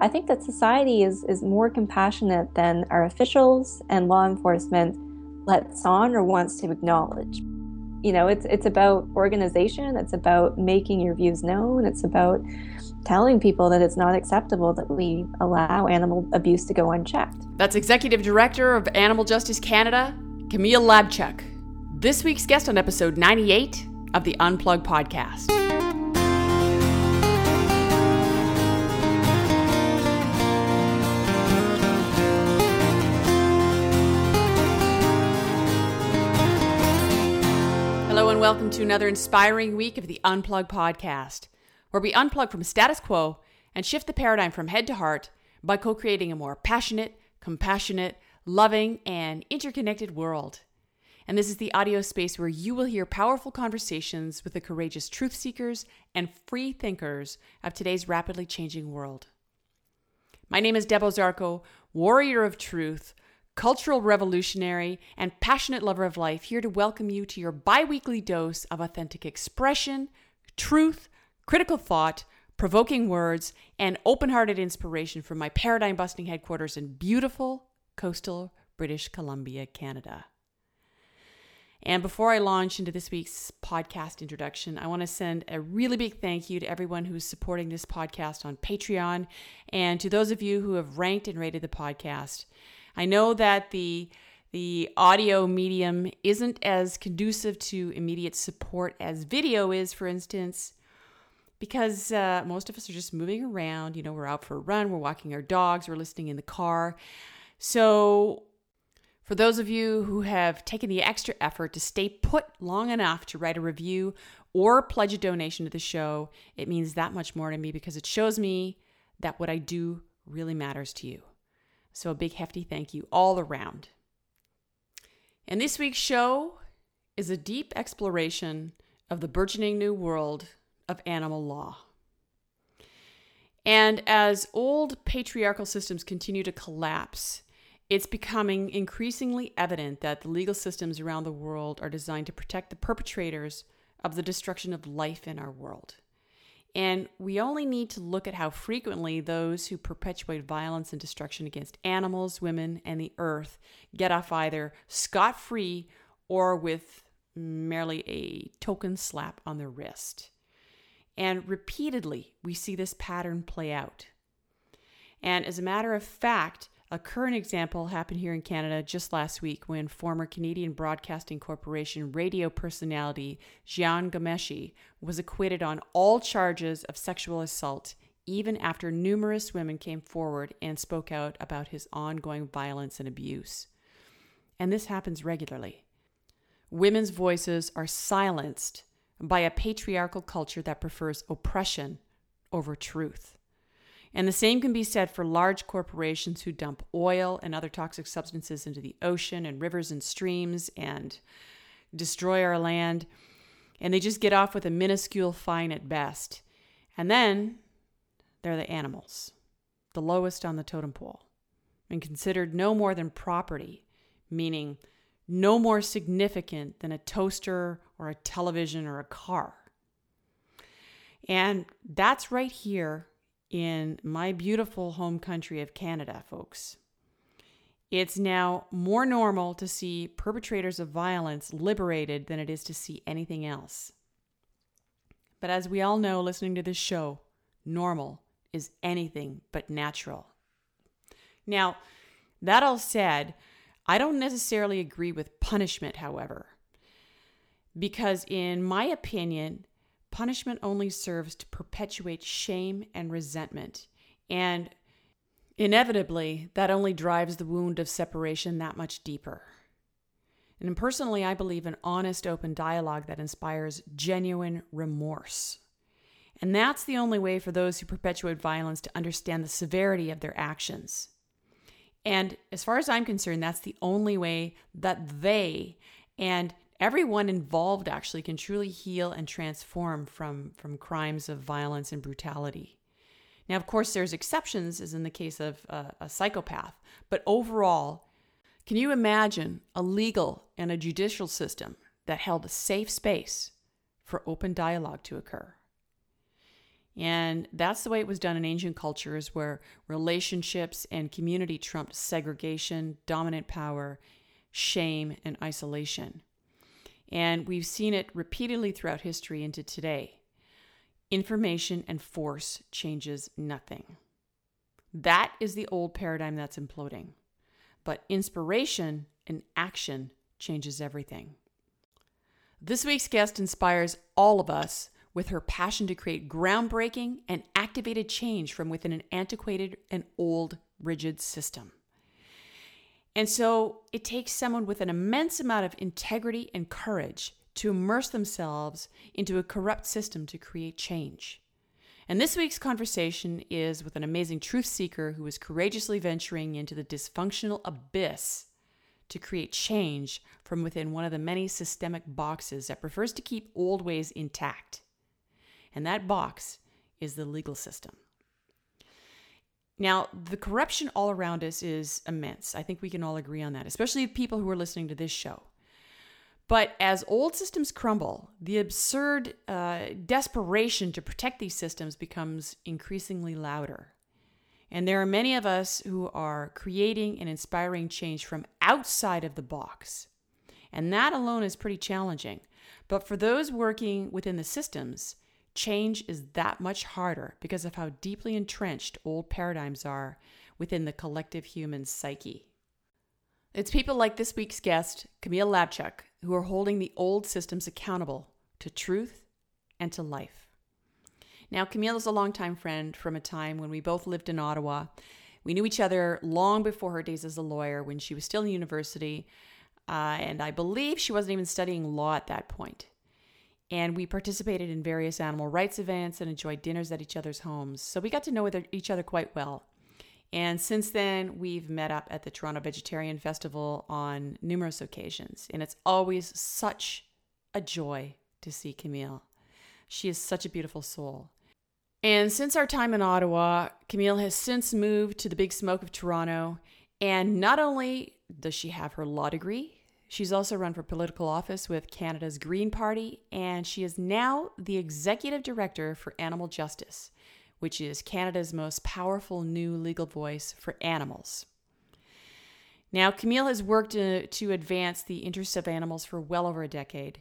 I think that society is, is more compassionate than our officials and law enforcement lets on or wants to acknowledge. You know, it's it's about organization, it's about making your views known, it's about telling people that it's not acceptable that we allow animal abuse to go unchecked. That's Executive Director of Animal Justice Canada, Camille Labchuk. This week's guest on episode 98 of the Unplug podcast. Welcome to another inspiring week of the Unplug podcast, where we unplug from status quo and shift the paradigm from head to heart by co creating a more passionate, compassionate, loving, and interconnected world. And this is the audio space where you will hear powerful conversations with the courageous truth seekers and free thinkers of today's rapidly changing world. My name is Deb Ozarko, warrior of truth, cultural revolutionary, and passionate lover of life, here to welcome you to your bi weekly dose of authentic expression, truth, critical thought, provoking words, and open hearted inspiration from my paradigm busting headquarters in beautiful coastal British Columbia, Canada. And before I launch into this week's podcast introduction, I want to send a really big thank you to everyone who's supporting this podcast on Patreon and to those of you who have ranked and rated the podcast. I know that the the audio medium isn't as conducive to immediate support as video is, for instance, because uh, most of us are just moving around. You know, we're out for a run, we're walking our dogs, we're listening in the car. So for those of you who have taken the extra effort to stay put long enough to write a review or pledge a donation to the show, it means that much more to me because it shows me that what I do really matters to you. So, a big hefty thank you all around. And this week's show is a deep exploration of the burgeoning new world of animal law. And as old patriarchal systems continue to collapse, it's becoming increasingly evident that the legal systems around the world are designed to protect the perpetrators of the destruction of life in our world. And we only need to look at how frequently those who perpetuate violence and destruction against animals, women, and the earth get off either scot free or with merely a token slap on the wrist. And repeatedly, we see this pattern play out. And as a matter of fact, a current example happened here in Canada just last week when former Canadian Broadcasting Corporation radio personality Jian Ghomeshi was acquitted on all charges of sexual assault, even after numerous women came forward and spoke out about his ongoing violence and abuse. And this happens regularly. Women's voices are silenced by a patriarchal culture that prefers oppression over truth. And the same can be said for large corporations who dump oil and other toxic substances into the ocean and rivers and streams and destroy our land. And they just get off with a minuscule fine at best. And then they're the animals, the lowest on the totem pole, and considered no more than property, meaning no more significant than a toaster or a television or a car. And that's right here in my beautiful home country of Canada, folks. It's now more normal to see perpetrators of violence liberated than it is to see anything else. But as we all know, listening to this show, normal is anything but natural. Now, that all said, I don't necessarily agree with punishment, however, because in my opinion, punishment only serves to perpetuate shame and resentment. And inevitably, that only drives the wound of separation that much deeper. And personally, I believe in honest, open dialogue that inspires genuine remorse. And that's the only way for those who perpetuate violence to understand the severity of their actions. And as far as I'm concerned, that's the only way that they and everyone involved actually can truly heal and transform from, from crimes of violence and brutality. Now, of course, there's exceptions, as in the case of a, a psychopath, but overall, can you imagine a legal and a judicial system that held a safe space for open dialogue to occur? And that's the way it was done in ancient cultures where relationships and community trumped segregation, dominant power, shame, and isolation. And we've seen it repeatedly throughout history into today. Information and force changes nothing. That is the old paradigm that's imploding. But inspiration and action changes everything. This week's guest inspires all of us with her passion to create groundbreaking and activated change from within an antiquated and old, rigid system. And so it takes someone with an immense amount of integrity and courage to immerse themselves into a corrupt system to create change. And this week's conversation is with an amazing truth seeker who is courageously venturing into the dysfunctional abyss to create change from within one of the many systemic boxes that prefers to keep old ways intact. And that box is the legal system. Now, the corruption all around us is immense. I think we can all agree on that, especially people who are listening to this show. But as old systems crumble, the absurd uh, desperation to protect these systems becomes increasingly louder. And there are many of us who are creating and inspiring change from outside of the box. And that alone is pretty challenging. But for those working within the systems, change is that much harder because of how deeply entrenched old paradigms are within the collective human psyche. It's people like this week's guest, Camille Labchuk, who are holding the old systems accountable to truth and to life. Now, Camille is a longtime friend from a time when we both lived in Ottawa. We knew each other long before her days as a lawyer when she was still in university, uh, and I believe she wasn't even studying law at that point. And we participated in various animal rights events and enjoyed dinners at each other's homes. So we got to know each other quite well. And since then, we've met up at the Toronto Vegetarian Festival on numerous occasions. And it's always such a joy to see Camille. She is such a beautiful soul. And since our time in Ottawa, Camille has since moved to the Big Smoke of Toronto. And not only does she have her law degree, she's also run for political office with Canada's Green Party, and she is now the executive director for Animal Justice which is Canada's most powerful new legal voice for animals. Now, Camille has worked to, to advance the interests of animals for well over a decade.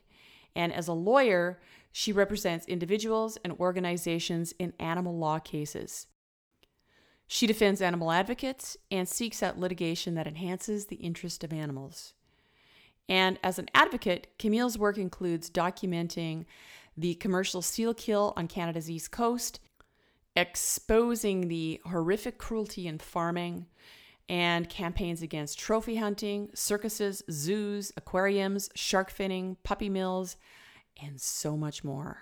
And as a lawyer, she represents individuals and organizations in animal law cases. She defends animal advocates and seeks out litigation that enhances the interest of animals. And as an advocate, Camille's work includes documenting the commercial seal kill on Canada's East Coast exposing the horrific cruelty in farming and campaigns against trophy hunting, circuses, zoos, aquariums, shark finning, puppy mills, and so much more.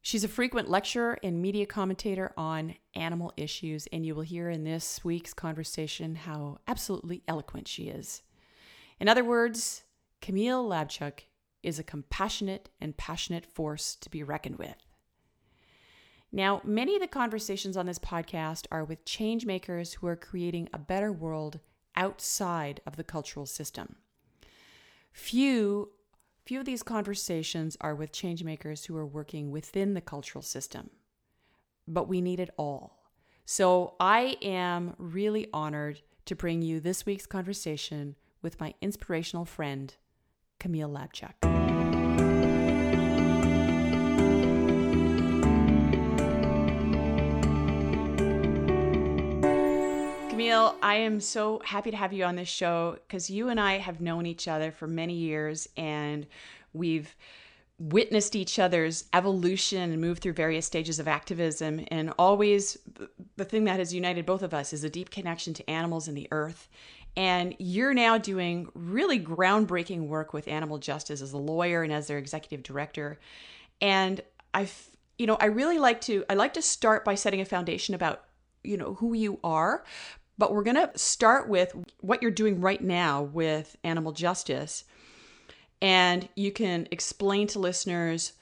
She's a frequent lecturer and media commentator on animal issues, and you will hear in this week's conversation how absolutely eloquent she is. In other words, Camille Labchuk is a compassionate and passionate force to be reckoned with. Now, many of the conversations on this podcast are with change makers who are creating a better world outside of the cultural system. Few few of these conversations are with change makers who are working within the cultural system. But we need it all. So, I am really honored to bring you this week's conversation with my inspirational friend, Camille Labchuk. Camille, I am so happy to have you on this show because you and I have known each other for many years and we've witnessed each other's evolution and moved through various stages of activism. And always, the thing that has united both of us is a deep connection to animals and the earth. And you're now doing really groundbreaking work with animal justice as a lawyer and as their executive director. And I've, you know, I really like to, I like to start by setting a foundation about you know who you are but we're going to start with what you're doing right now with animal justice. And you can explain to listeners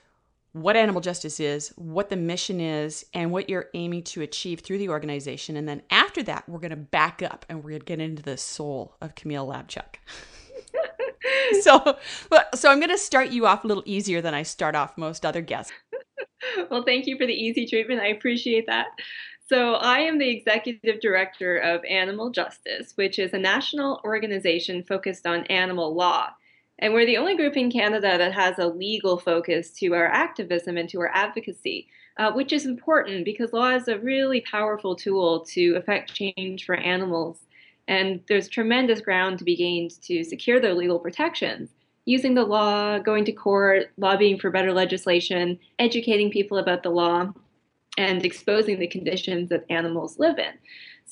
what animal justice is, what the mission is, and what you're aiming to achieve through the organization. And then after that, we're going to back up and we're going to get into the soul of Camille Labchuk. so, so I'm going to start you off a little easier than I start off most other guests. well, thank you for the easy treatment. I appreciate that. So, I am the executive director of Animal Justice, which is a national organization focused on animal law. And we're the only group in Canada that has a legal focus to our activism and to our advocacy, uh, which is important because law is a really powerful tool to affect change for animals. And there's tremendous ground to be gained to secure their legal protections using the law, going to court, lobbying for better legislation, educating people about the law, and exposing the conditions that animals live in.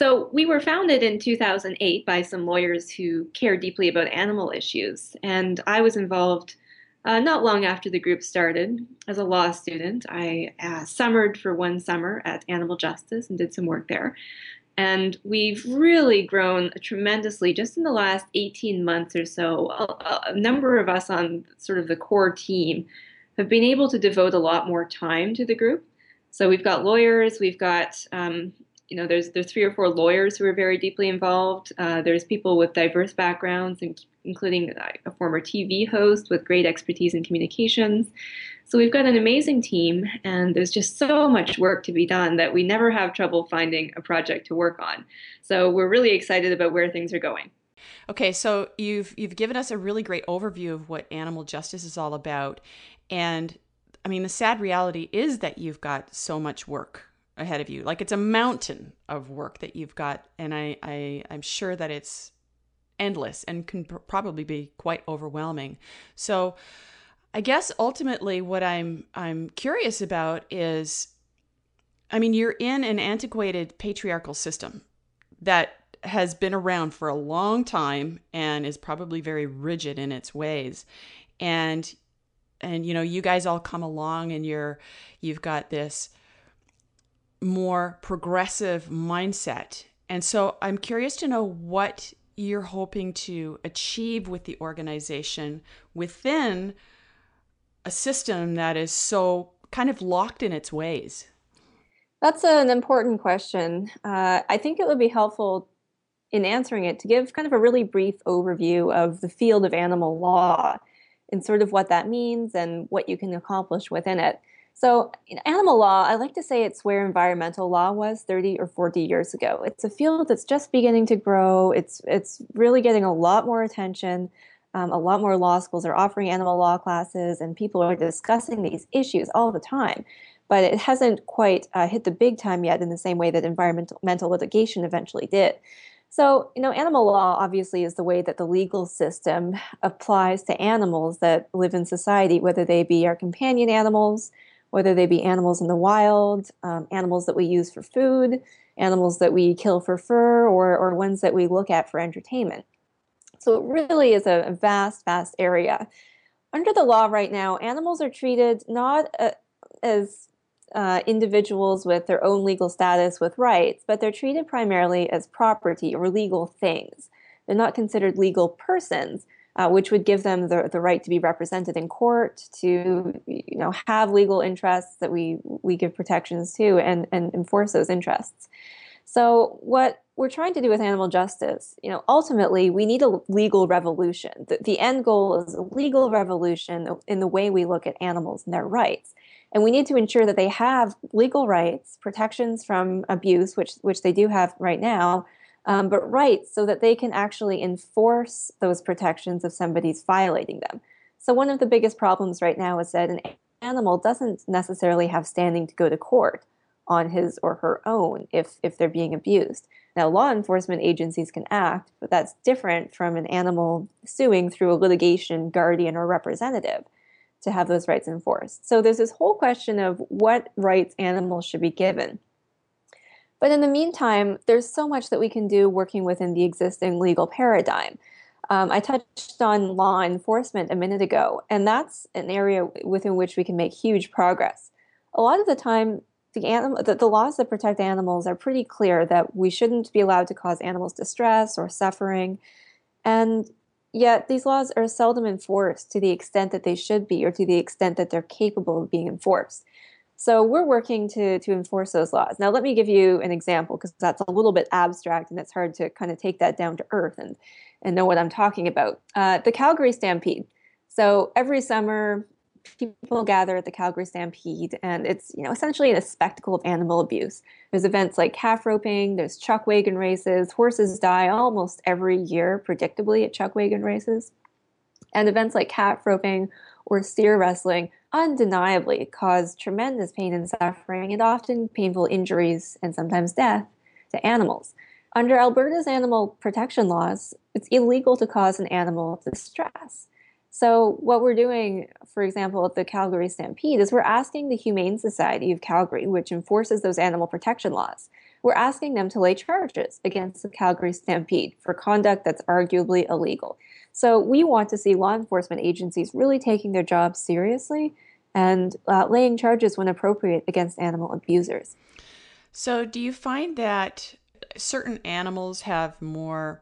So, we were founded in 2008 by some lawyers who care deeply about animal issues, and I was involved uh, not long after the group started as a law student. I uh, summered for one summer at Animal Justice and did some work there. And we've really grown tremendously just in the last 18 months or so. A, a, number of us on sort of the core team have been able to devote a lot more time to the group. So we've got lawyers, we've got, um, you know, there's there's three or four lawyers who are very deeply involved. Uh, there's people with diverse backgrounds, including a former TV host with great expertise in communications. So we've got an amazing team, and there's just so much work to be done that we never have trouble finding a project to work on. So we're really excited about where things are going. Okay, so you've you've given us a really great overview of what animal justice is all about, and I mean the sad reality is that you've got so much work ahead of you. Like it's a mountain of work that you've got, and I, I I'm sure that it's endless and can pr- probably be quite overwhelming. So I guess ultimately what I'm I'm curious about is I mean you're in an antiquated patriarchal system that has been around for a long time and is probably very rigid in its ways and and you know you guys all come along and you're you've got this more progressive mindset and so i'm curious to know what you're hoping to achieve with the organization within a system that is so kind of locked in its ways? That's an important question. Uh, I think it would be helpful in answering it to give kind of a really brief overview of the field of animal law and sort of what that means and what you can accomplish within it. So, in animal law, I like to say it's where environmental law was 30 or 40 years ago. It's a field that's just beginning to grow. It's it's really getting a lot more attention. Um, a lot more law schools are offering animal law classes, and people are discussing these issues all the time. But it hasn't quite uh, hit the big time yet in the same way that environmental litigation eventually did. So, you know, animal law obviously is the way that the legal system applies to animals that live in society, whether they be our companion animals, whether they be animals in the wild, um, animals that we use for food, animals that we kill for fur, or, or ones that we look at for entertainment. So it really is a, vast, vast area. Under the law right now, animals are treated not uh, as uh, individuals with their own legal status with rights, but they're treated primarily as property or legal things. They're not considered legal persons, uh, which would give them the, the right to be represented in court, to you know have legal interests that we we give protections to, and and enforce those interests. So what we're trying to do with animal justice, you know, ultimately we need a legal revolution. The, the end goal is a legal revolution in the way we look at animals and their rights. And we need to ensure that they have legal rights, protections from abuse, which which they do have right now, um, but rights so that they can actually enforce those protections if somebody's violating them. So one of the biggest problems right now is that an animal doesn't necessarily have standing to go to court on his or her own if if they're being abused. Now, law enforcement agencies can act, but that's different from an animal suing through a litigation guardian or representative to have those rights enforced. So there's this whole question of what rights animals should be given. But in the meantime, there's so much that we can do working within the existing legal paradigm. Um, I touched on law enforcement a minute ago, and that's an area within which we can make huge progress. A lot of the time, the, animal, the, the laws that protect animals are pretty clear that we shouldn't be allowed to cause animals distress or suffering. And yet, these laws are seldom enforced to the extent that they should be or to the extent that they're capable of being enforced. So, we're working to, to enforce those laws. Now, let me give you an example because that's a little bit abstract and it's hard to kind of take that down to earth and, and know what I'm talking about. Uh, the Calgary Stampede. So, every summer, people gather at the Calgary Stampede, and it's you know essentially a spectacle of animal abuse. There's events like calf roping, there's chuck wagon races. Horses die almost every year, predictably, at chuck wagon races, and events like calf roping or steer wrestling undeniably cause tremendous pain and suffering, and often painful injuries and sometimes death to animals. Under Alberta's animal protection laws, it's illegal to cause an animal distress. So, what we're doing, for example, at the Calgary Stampede, is we're asking the Humane Society of Calgary, which enforces those animal protection laws, we're asking them to lay charges against the Calgary Stampede for conduct that's arguably illegal. So, we want to see law enforcement agencies really taking their jobs seriously and uh, laying charges when appropriate against animal abusers. So, do you find that certain animals have more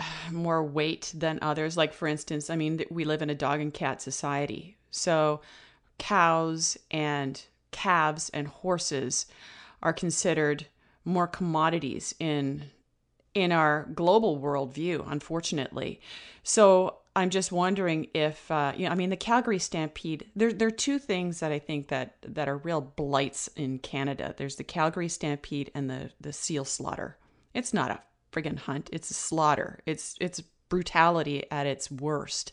more weight than others. Like, for instance, I mean, we live in a dog and cat society. So, cows and calves and horses are considered more commodities in in our global worldview, unfortunately. So I'm just wondering if uh, you know. I mean, the Calgary Stampede. There, there are two things that I think that that are real blights in Canada. There's the Calgary Stampede and the the seal slaughter. It's not a friggin' hunt. It's a slaughter. It's it's brutality at its worst.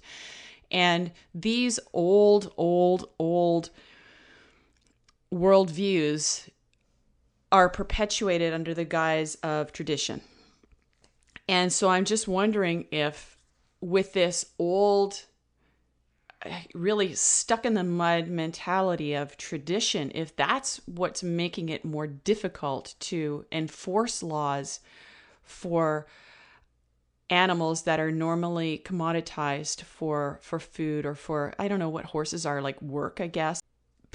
And these old, old, old worldviews are perpetuated under the guise of tradition. And so I'm just wondering if, with this old, really stuck in the mud mentality of tradition, if that's what's making it more difficult to enforce laws for animals that are normally commoditized for for food or for I don't know what horses are like work I guess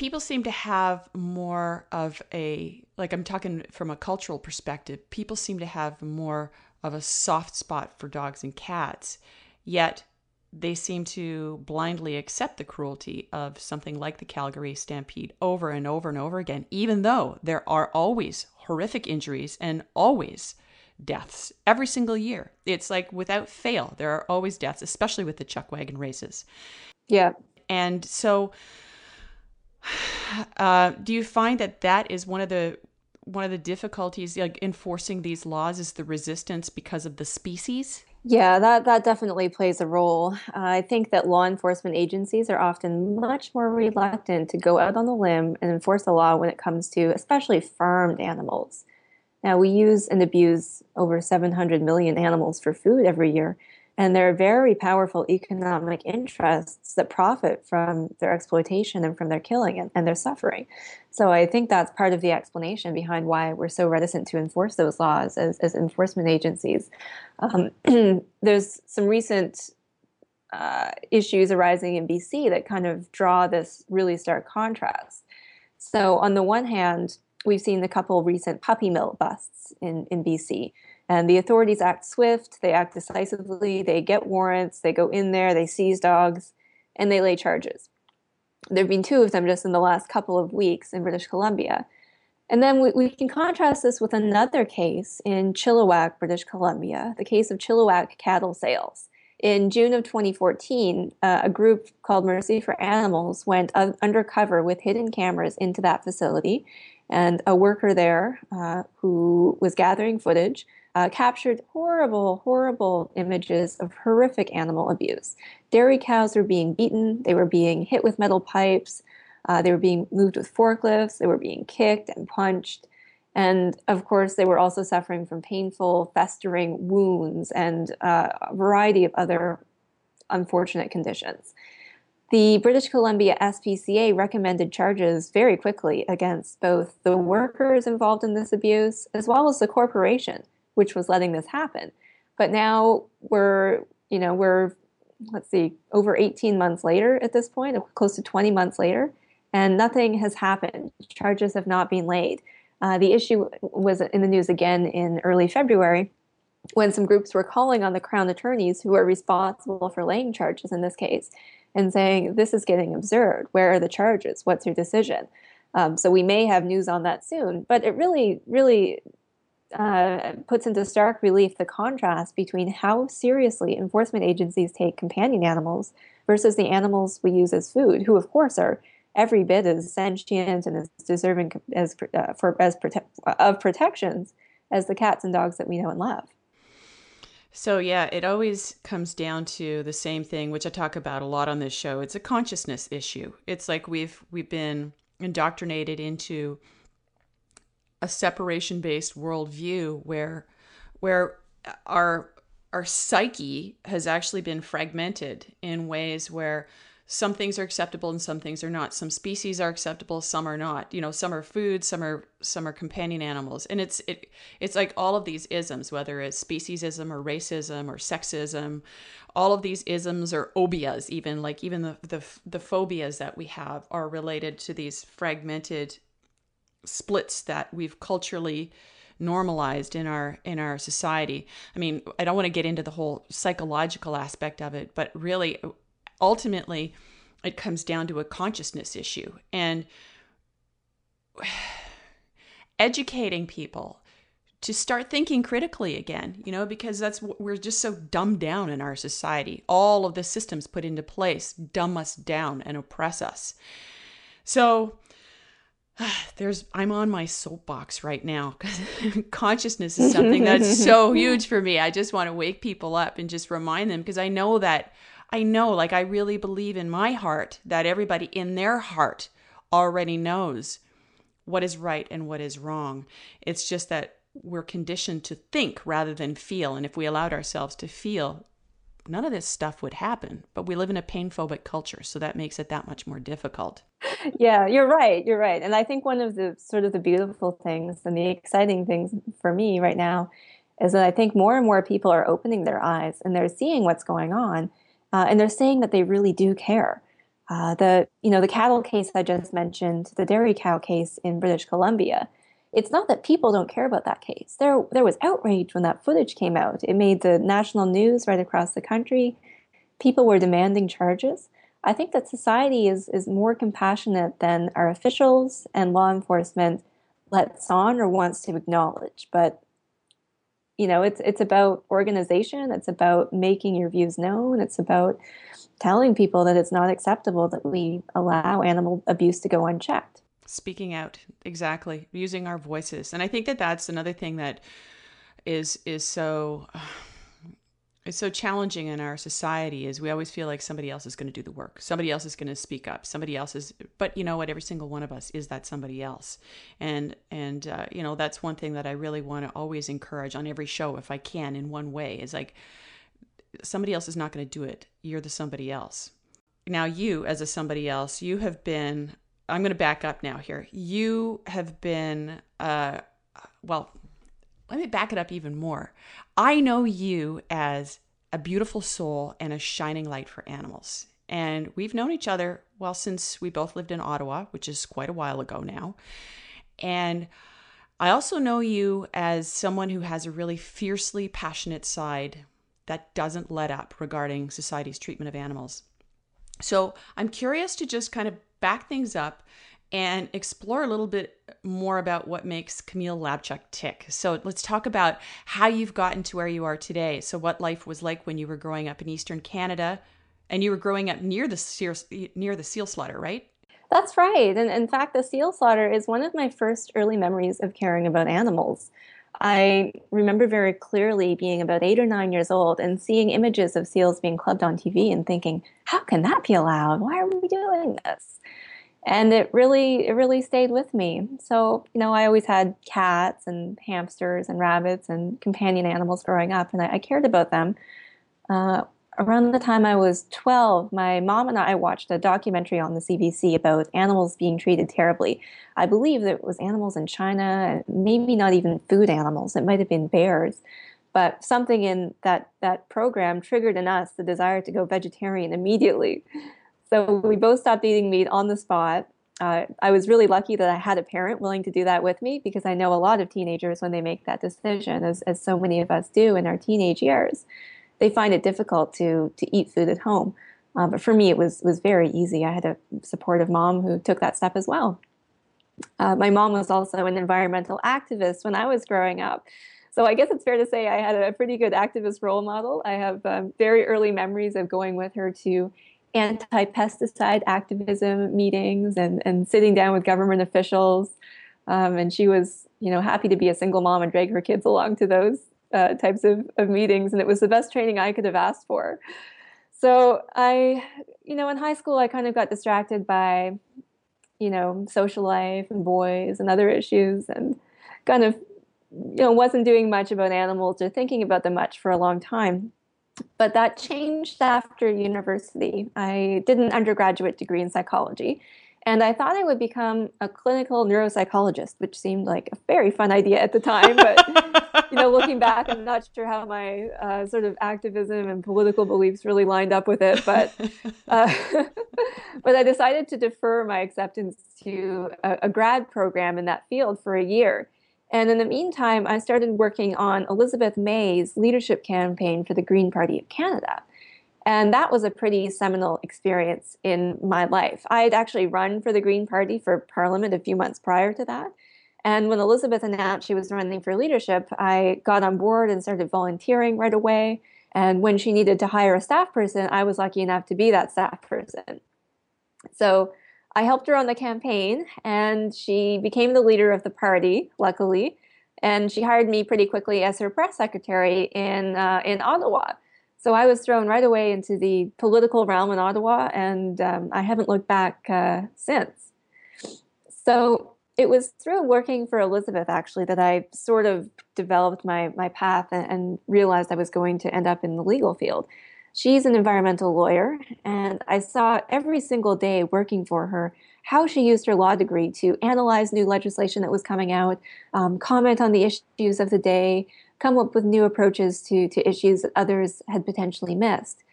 people seem to have more of a like I'm talking from a cultural perspective people seem to have more of a soft spot for dogs and cats yet they seem to blindly accept the cruelty of something like the Calgary Stampede over and over and over again even though there are always horrific injuries and always deaths every single year. It's like without fail, there are always deaths, especially with the chuck wagon races. Yeah. And so, uh, do you find that that is one of the one of the difficulties like enforcing these laws is the resistance because of the species? Yeah, that, that definitely plays a role. Uh, I think that law enforcement agencies are often much more reluctant to go out on the limb and enforce the law when it comes to especially farmed animals. Now, we use and abuse over 700 million animals for food every year, and there are very powerful economic interests that profit from their exploitation and from their killing and, and their suffering. So I think that's part of the explanation behind why we're so reticent to enforce those laws as, as enforcement agencies. Um, there's some recent uh, issues arising in BC that kind of draw this really stark contrast. So, on the one hand, we've seen a couple recent puppy mill busts in, in BC. And the authorities act swift, they act decisively, they get warrants, they go in there, they seize dogs, and they lay charges. There have been two of them just in the last couple of weeks in British Columbia. And then we, we can contrast this with another case in Chilliwack, British Columbia, the case of Chilliwack cattle sales. In June of 2014, uh, a group called Mercy for Animals went uh, undercover with hidden cameras into that facility and a worker there uh, who was gathering footage uh, captured horrible, horrible images of horrific animal abuse. Dairy cows were being beaten, they were being hit with metal pipes, uh, they were being moved with forklifts, they were being kicked and punched. And of course, they were also suffering from painful, festering wounds and uh, a variety of other unfortunate conditions. The British Columbia SPCA recommended charges very quickly against both the workers involved in this abuse as well as the corporation which was letting this happen. But now we're, you know, we're let's see, over 18 months later at this point, close to 20 months later, and nothing has happened. Charges have not been laid. Uh, the issue was in the news again in early February when some groups were calling on the Crown attorneys who are responsible for laying charges in this case and saying, This is getting absurd. Where are the charges? What's your decision? Um, so we may have news on that soon. But it really, really uh, puts into stark relief the contrast between how seriously enforcement agencies take companion animals versus the animals we use as food, who, of course, are every bit as sentient and as deserving as uh, for as prote- of protections as the cats and dogs that we know and love. So yeah, it always comes down to the same thing, which I talk about a lot on this show. It's a consciousness issue. It's like we've we've been indoctrinated into a separation-based worldview where where our our psyche has actually been fragmented in ways where some things are acceptable and some things are not. Some species are acceptable some are not. You know some are food some are some are companion animals. And it's it it's like all of these isms whether it's speciesism or racism or sexism all of these isms or obias even like even the the, the phobias that we have are related to these fragmented splits that we've culturally normalized in our in our society. I mean, I don't want to get into the whole psychological aspect of it, but really ultimately it comes down to a consciousness issue and educating people to start thinking critically again, you know, because that's we're just so dumbed down in our society. All of the systems put into place dumb us down and oppress us. So there's I'm on my soapbox right now because consciousness is something that's so huge for me. I just want to wake people up and just remind them because I know that I know like I really believe in my heart that everybody in their heart already knows what is right and what is wrong. It's just that we're conditioned to think rather than feel and if we allowed ourselves to feel none of this stuff would happen. But we live in a pain phobic culture, so that makes it that much more difficult. Yeah, you're right. You're right. And I think one of the sort of the beautiful things and the exciting things for me right now is that I think more and more people are opening their eyes and they're seeing what's going on, uh, and they're saying that they really do care. Uh, the you know the cattle case I just mentioned, the dairy cow case in British Columbia it's not that people don't care about that case. There, there was outrage when that footage came out. It made the national news right across the country. People were demanding charges. I think that society is, is more compassionate than our officials and law enforcement lets on or wants to acknowledge. But you know, it's it's about organization. It's about making your views known. It's about telling people that it's not acceptable that we allow animal abuse to go unchecked speaking out exactly using our voices. And i think that that's another thing that is is so is so challenging in our society is we always feel like somebody else is going to do the work. Somebody else is going to speak up. Somebody else is but you know what? Every single one of us is that somebody else. And and uh, you know that's one thing that i really want to always encourage on every show if i can in one way is like somebody else is not going to do it. You're the somebody else. Now you as a somebody else you have been I'm going to back up now here. You have been, uh, well, let me back it up even more. I know you as a beautiful soul and a shining light for animals. And we've known each other, well, since we both lived in Ottawa, which is quite a while ago now. And I also know you as someone who has a really fiercely passionate side that doesn't let up regarding society's treatment of animals. So I'm curious to just kind of back things up and explore a little bit more about what makes Camille Labchuk tick. So let's talk about how you've gotten to where you are today. So what life was like when you were growing up in Eastern Canada, and you were growing up near the seal, near the seal slaughter, right? That's right. And in fact, the seal slaughter is one of my first early memories of caring about animals. I remember very clearly being about eight or nine years old and seeing images of seals being clubbed on TV and thinking, how can that be allowed? Why are we doing this? And it really, it really stayed with me. So, you know, I always had cats and hamsters and rabbits and companion animals growing up, and I, I cared about them. Uh, around the time I was 12, my mom and I watched a documentary on the CBC about animals being treated terribly. I believe it was animals in China, maybe not even food animals. It might have been bears. But something in that, that program triggered in us the desire to go vegetarian immediately. So we both stopped eating meat on the spot. Uh, I was really lucky that I had a parent willing to do that with me because I know a lot of teenagers, when they make that decision, as, as so many of us do in our teenage years, they find it difficult to to eat food at home. Uh, but for me, it was was very easy. I had a supportive mom who took that step as well. Uh, my mom was also an environmental activist when I was growing up. So I guess it's fair to say I had a pretty good activist role model. I have um, very early memories of going with her to anti-pesticide activism meetings and, and sitting down with government officials. Um, and she was, you know, happy to be a single mom and drag her kids along to those uh, types of, of meetings. And it was the best training I could have asked for. So I, you know, in high school, I kind of got distracted by, you know, social life and boys and other issues and kind of, you know, wasn't doing much about animals or thinking about them much for a long time. But that changed after university. I did an undergraduate degree in psychology. And I thought I would become a clinical neuropsychologist, which seemed like a very fun idea at the time. But you know, looking back, I'm not sure how my uh, sort of activism and political beliefs really lined up with it. But uh, but I decided to defer my acceptance to a, a grad program in that field for a year. And in the meantime, I started working on Elizabeth May's leadership campaign for the Green Party of Canada. And that was a pretty seminal experience in my life. I had actually run for the Green Party for Parliament a few months prior to that. And when Elizabeth announced she was running for leadership, I got on board and started volunteering right away. And when she needed to hire a staff person, I was lucky enough to be that staff person. So I helped her on the campaign, and she became the leader of the party, luckily. And she hired me pretty quickly as her press secretary in, uh, in Ottawa. So I was thrown right away into the political realm in Ottawa, and um, I haven't looked back uh, since. So it was through working for Elizabeth actually that I sort of developed my my path and, and realized I was going to end up in the legal field. She's an environmental lawyer, and I saw every single day working for her how she used her law degree to analyze new legislation that was coming out, um, comment on the issues of the day, come up with new approaches to, to issues that others had potentially missed.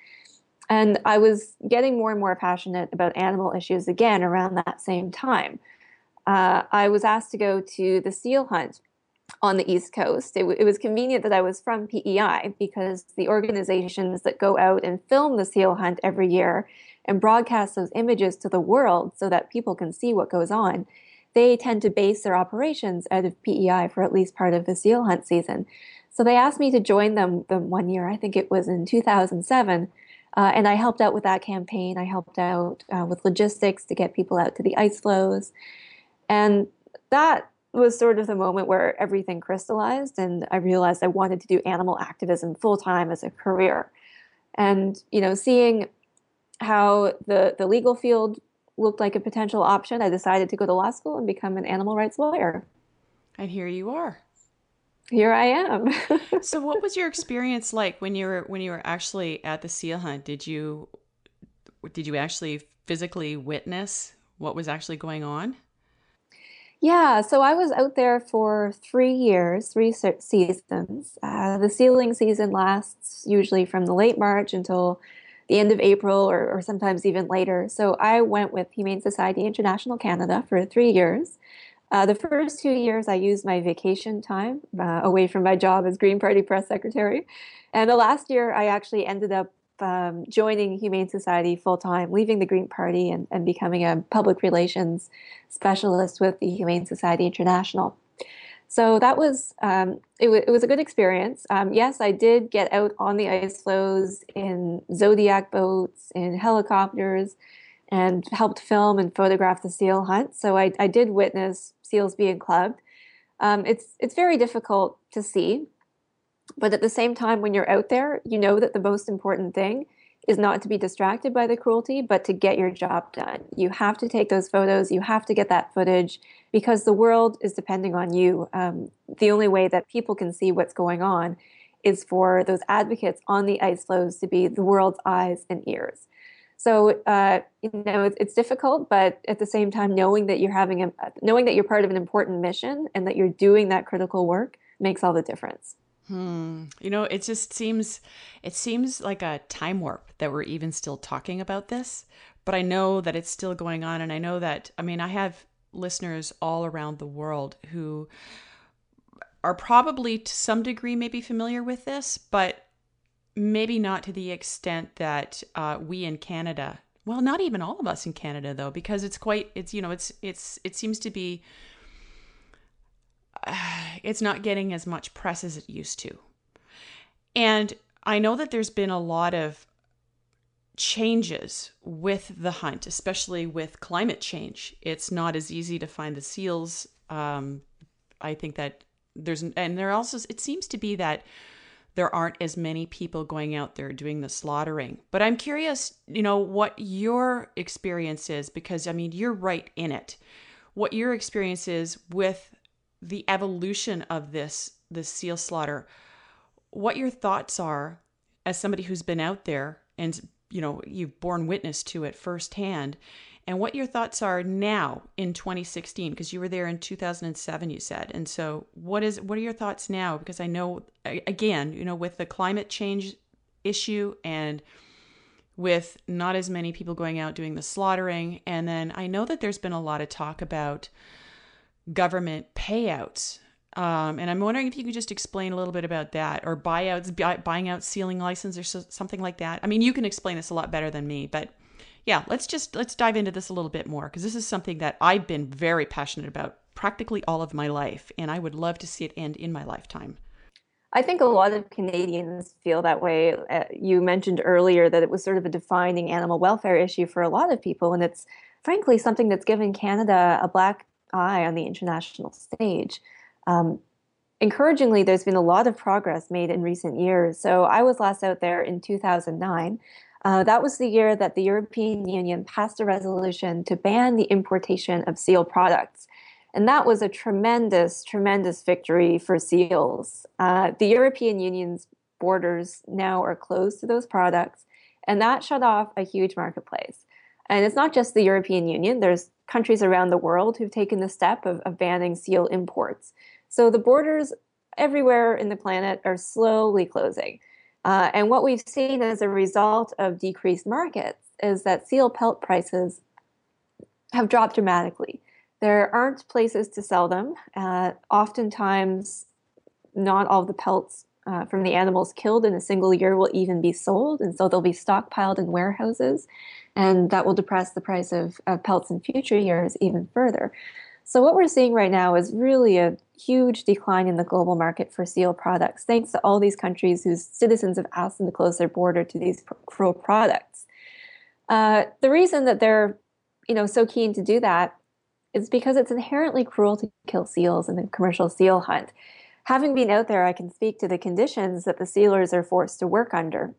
And I was getting more and more passionate about animal issues again around that same time. Uh, I was asked to go to the seal hunt on the East Coast. It, it, was convenient that I was from PEI because the organizations that go out and film the seal hunt every year and broadcast those images to the world so that people can see what goes on, they tend to base their operations out of PEI for at least part of the seal hunt season. So they asked me to join them, them one year. I think it was in 2007. Uh, and I helped out with that campaign. I helped out uh, with logistics to get people out to the ice floes. And that was sort of the moment where everything crystallized. And I realized I wanted to do animal activism full time as a career. And, you know, seeing how the, the legal field looked like a potential option, I decided to go to law school and become an animal rights lawyer. And here you are here I am. so what was your experience like when you were when you were actually at the seal hunt? Did you did you actually physically witness what was actually going on? Yeah, so I was out there for three years, three seasons. Uh, the sealing season lasts usually from the late March until the end of April or, or sometimes even later. So I went with Humane Society International Canada for three years. Uh, the first two years, I used my vacation time uh, away from my job as Green Party press secretary. And the last year, I actually ended up um, joining Humane Society full time, leaving the Green Party and, and becoming a public relations specialist with the Humane Society International. So that was um, it, w- it, was a good experience. Um, yes, I did get out on the ice floes in Zodiac boats, in helicopters, and helped film and photograph the seal hunt. So I, I did witness seals being clubbed. Um, it's it's very difficult to see, but at the same time, when you're out there, you know that the most important thing is not to be distracted by the cruelty, but to get your job done. You have to take those photos. You have to get that footage because the world is depending on you. Um, the only way that people can see what's going on is for those advocates on the ice floes to be the world's eyes and ears. So uh, you know it's, it's, difficult, but at the same time, knowing that you're having a knowing that you're part of an important mission and that you're doing that critical work makes all the difference. Hmm. You know, it just seems it seems like a time warp that we're even still talking about this. But I know that it's still going on, and I know that I mean I have listeners all around the world who are probably to some degree maybe familiar with this, but maybe not to the extent that uh, we in Canada, well, not even all of us in Canada though, because it's quite it's you know it's it's it seems to be it's not getting as much press as it used to, and I know that there's been a lot of changes with the hunt, especially with climate change. It's not as easy to find the seals. Um, I think that there's, and there also, it seems to be that there aren't as many people going out there doing the slaughtering. But I'm curious, you know, what your experience is because I mean, you're right in it. What your experience is with the evolution of this this seal slaughter. What your thoughts are as somebody who's been out there and you know you've borne witness to it firsthand and what your thoughts are now in 2016 because you were there in 2007 you said and so what is what are your thoughts now because i know again you know with the climate change issue and with not as many people going out doing the slaughtering and then i know that there's been a lot of talk about government payouts um, and I'm wondering if you could just explain a little bit about that, or buyouts, buy, buying out sealing license, or so, something like that. I mean, you can explain this a lot better than me, but yeah, let's just let's dive into this a little bit more because this is something that I've been very passionate about practically all of my life, and I would love to see it end in my lifetime. I think a lot of Canadians feel that way. Uh, you mentioned earlier that it was sort of a defining animal welfare issue for a lot of people, and it's frankly something that's given Canada a black eye on the international stage. Um, encouragingly, there's been a lot of progress made in recent years. So I was last out there in 2009. Uh, that was the year that the European Union passed a resolution to ban the importation of seal products. And that was a tremendous, tremendous victory for seals. Uh, the European Union's borders now are closed to those products, and that shut off a huge marketplace. And it's not just the European Union, there's countries around the world who've taken the step of, of banning seal imports. So the borders everywhere in the planet are slowly closing. Uh, and what we've seen as a result of decreased markets is that seal pelt prices have dropped dramatically. There aren't places to sell them. Uh, oftentimes, not all the pelts uh, from the animals killed in a single year will even be sold, and so they'll be stockpiled in warehouses, and that will depress the price of, of pelts in future years even further. So, what we're seeing right now is really a huge decline in the global market for seal products, thanks to all these countries whose citizens have asked them to close their border to these cruel products. Uh, the reason that they're, you know, so keen to do that is because it's inherently cruel to kill seals in the commercial seal hunt. Having been out there, I can speak to the conditions that the sealers are forced to work under.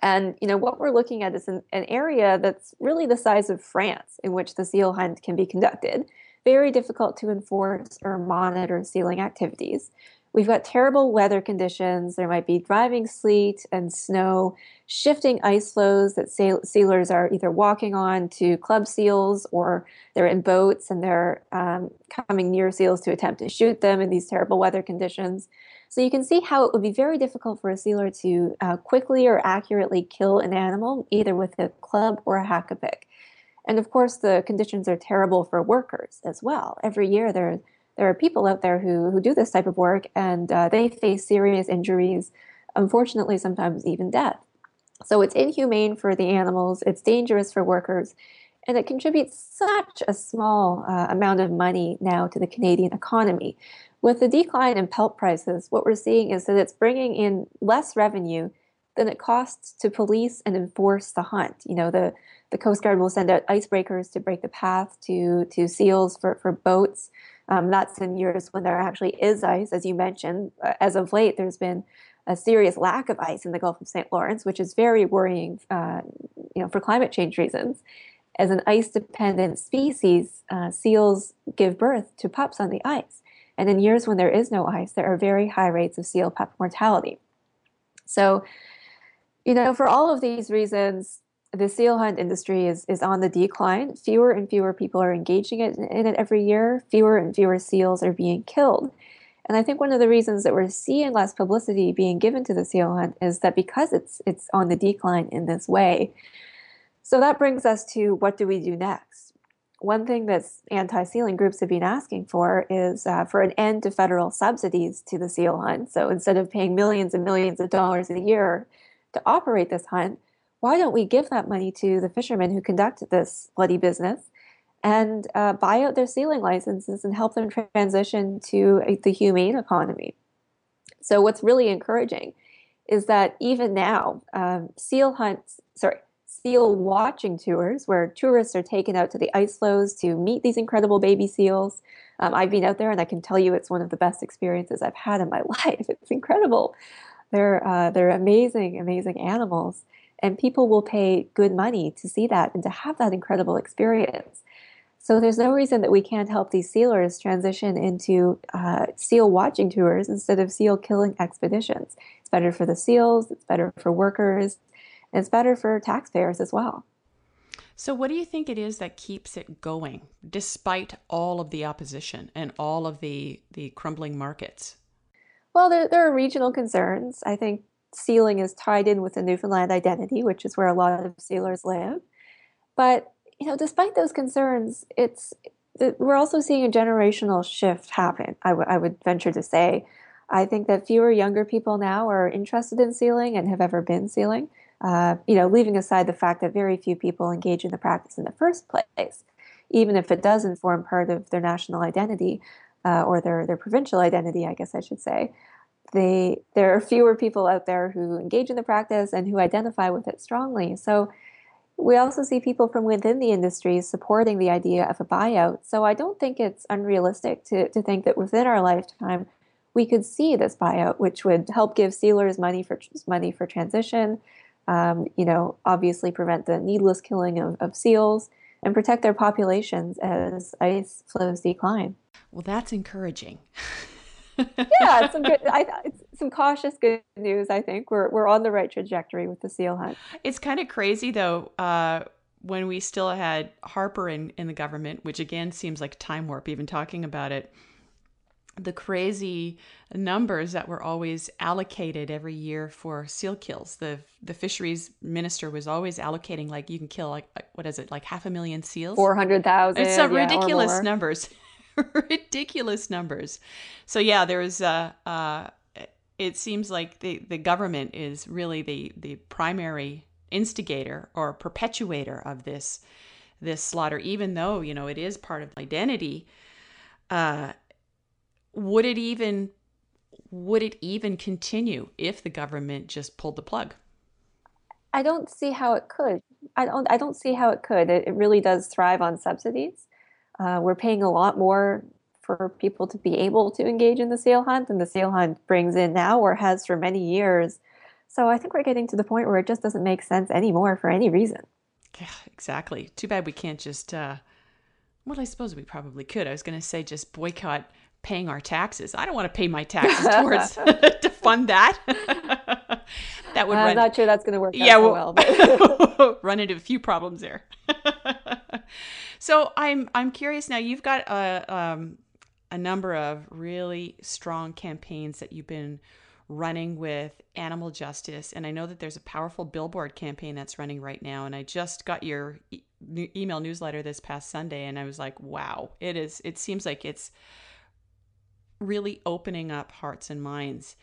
And you know what we're looking at is an, an area that's really the size of France in which the seal hunt can be conducted very difficult to enforce or monitor sealing activities. We've got terrible weather conditions. There might be driving sleet and snow, shifting ice floes that sealers are either walking on to club seals or they're in boats and they're um, coming near seals to attempt to shoot them in these terrible weather conditions. So you can see how it would be very difficult for a sealer to uh, quickly or accurately kill an animal, either with a club or a hakapik. And of course, the conditions are terrible for workers as well. Every year, there there are people out there who who do this type of work, and uh, they face serious injuries, unfortunately, sometimes even death. So it's inhumane for the animals. It's dangerous for workers, and it contributes such a small uh, amount of money now to the Canadian economy. With the decline in pelt prices, what we're seeing is that it's bringing in less revenue than it costs to police and enforce the hunt. You know, the the Coast Guard will send out icebreakers to break the path to to seals for for boats. Um, that's in years when there actually is ice, as you mentioned. Uh, as of late, there's been a serious lack of ice in the Gulf of St. Lawrence, which is very worrying, uh, you know, for climate change reasons. As an ice-dependent species, uh, seals give birth to pups on the ice, and in years when there is no ice, there are very high rates of seal pup mortality. So, you know, for all of these reasons, the seal hunt industry is, is on the decline. Fewer and fewer people are engaging it, in it every year. Fewer and fewer seals are being killed. And I think one of the reasons that we're seeing less publicity being given to the seal hunt is that because it's it's on the decline in this way. So that brings us to what do we do next? One thing that anti-sealing groups have been asking for is uh, for an end to federal subsidies to the seal hunt. So instead of paying millions and millions of dollars a year to operate this hunt, why don't we give that money to the fishermen who conduct this bloody business and uh, buy out their sealing licenses and help them transition to the humane economy? So, what's really encouraging is that even now, um, seal hunts, sorry, seal watching tours, where tourists are taken out to the ice floes to meet these incredible baby seals. Um, I've been out there and I can tell you it's one of the best experiences I've had in my life. It's incredible. They're, uh, they're amazing, amazing animals. And people will pay good money to see that and to have that incredible experience. So there's no reason that we can't help these sealers transition into uh, seal watching tours instead of seal killing expeditions. It's better for the seals, it's better for workers, it's better for taxpayers as well. So, what do you think it is that keeps it going despite all of the opposition and all of the, the crumbling markets? Well, there, there are regional concerns. I think sealing is tied in with the Newfoundland identity, which is where a lot of sealers live. But you know, despite those concerns, it's we're also seeing a generational shift happen. I, w- I would venture to say, I think that fewer younger people now are interested in sealing and have ever been sealing. Uh, you know, leaving aside the fact that very few people engage in the practice in the first place, even if it does inform part of their national identity uh, or their their provincial identity, I guess I should say. They, there are fewer people out there who engage in the practice and who identify with it strongly. So we also see people from within the industry supporting the idea of a buyout. So I don't think it's unrealistic to, to think that within our lifetime, we could see this buyout, which would help give sealers money for money for transition. Um, you know, obviously prevent the needless killing of, of seals and protect their populations as ice floes decline. Well, that's encouraging. yeah, some good. I, some cautious good news. I think we're we're on the right trajectory with the seal hunt. It's kind of crazy though. Uh, when we still had Harper in in the government, which again seems like time warp, even talking about it. The crazy numbers that were always allocated every year for seal kills. The the fisheries minister was always allocating like you can kill like what is it like half a million seals, four hundred thousand. It's some yeah, ridiculous numbers. ridiculous numbers. So yeah, there's uh, uh, it seems like the the government is really the the primary instigator or perpetuator of this this slaughter, even though you know it is part of identity. Uh, would it even would it even continue if the government just pulled the plug? I don't see how it could. I don't. I don't see how it could. It, it really does thrive on subsidies. Uh, we're paying a lot more for people to be able to engage in the seal hunt than the seal hunt brings in now or has for many years. So I think we're getting to the point where it just doesn't make sense anymore for any reason. Yeah, exactly. Too bad we can't just, uh, well, I suppose we probably could. I was going to say just boycott paying our taxes. I don't want to pay my taxes towards to fund that. that would. I'm run, not sure that's going to work yeah, out so well. run into a few problems there. So I'm I'm curious now. You've got a um, a number of really strong campaigns that you've been running with animal justice, and I know that there's a powerful billboard campaign that's running right now. And I just got your e- email newsletter this past Sunday, and I was like, wow, it is. It seems like it's really opening up hearts and minds.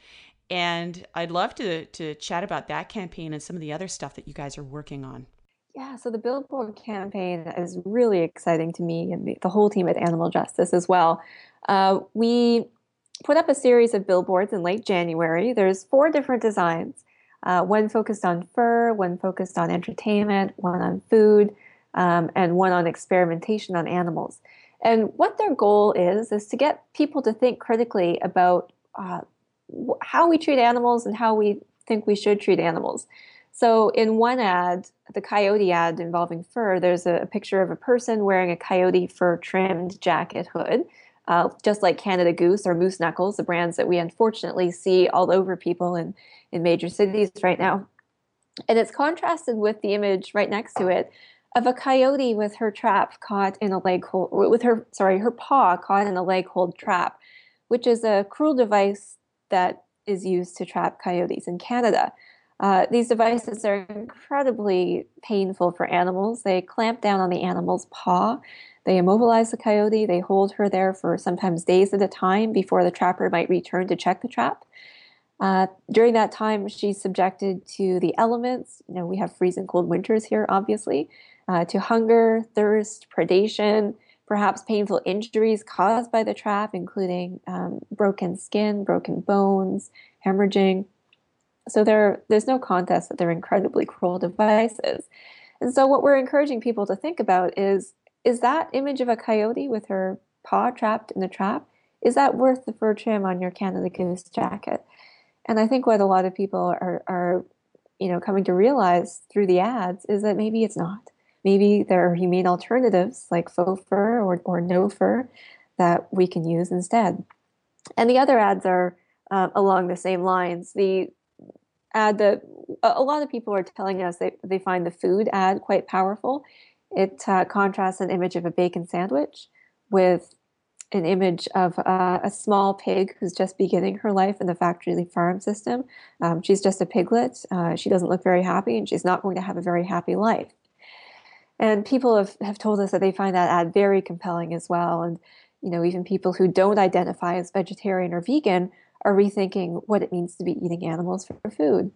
And I'd love to to chat about that campaign and some of the other stuff that you guys are working on. Yeah, so the Billboard campaign is really exciting to me and the, whole team at Animal Justice as well. Uh, we put up a series of billboards in late January. There's four different designs uh, one focused on fur, one focused on entertainment, one on food, um, and one on experimentation on animals. And what their goal is, is to get people to think critically about uh, how we treat animals and how we think we should treat animals. So in one ad, the coyote ad involving fur, there's a, picture of a person wearing a coyote fur trimmed jacket hood, uh, just like Canada Goose or Moose Knuckles, the brands that we unfortunately see all over people in, in major cities right now. And it's contrasted with the image right next to it of a coyote with her trap caught in a leg hold, with her, sorry, her paw caught in a leg hold trap, which is a cruel device that is used to trap coyotes in Canada. Uh, these devices are incredibly painful for animals. They clamp down on the animal's paw. They immobilize the coyote. They hold her there for sometimes days at a time before the trapper might return to check the trap. Uh, during that time, she's subjected to the elements. You know, we have freezing cold winters here, obviously, uh, to hunger, thirst, predation, perhaps painful injuries caused by the trap, including um, broken skin, broken bones, hemorrhaging. So there, there's no contest that they're incredibly cruel devices. And so what we're encouraging people to think about is, is that image of a coyote with her paw trapped in the trap, is that worth the fur trim on your Canada Goose jacket? And I think what a lot of people are, are you know, coming to realize through the ads is that maybe it's not. Maybe there are humane alternatives like faux fur or, or no fur that we can use instead. And the other ads are uh, along the same lines. The ad that a lot of people are telling us they, they find the food ad quite powerful. It uh, contrasts an image of a bacon sandwich with an image of uh, a small pig who's just beginning her life in the factory farm system. Um, she's just a piglet. Uh, she doesn't look very happy, and she's not going to have a very happy life. And people have, have told us that they find that ad very compelling as well. And, you know, even people who don't identify as vegetarian or vegan are rethinking what it means to be eating animals for food.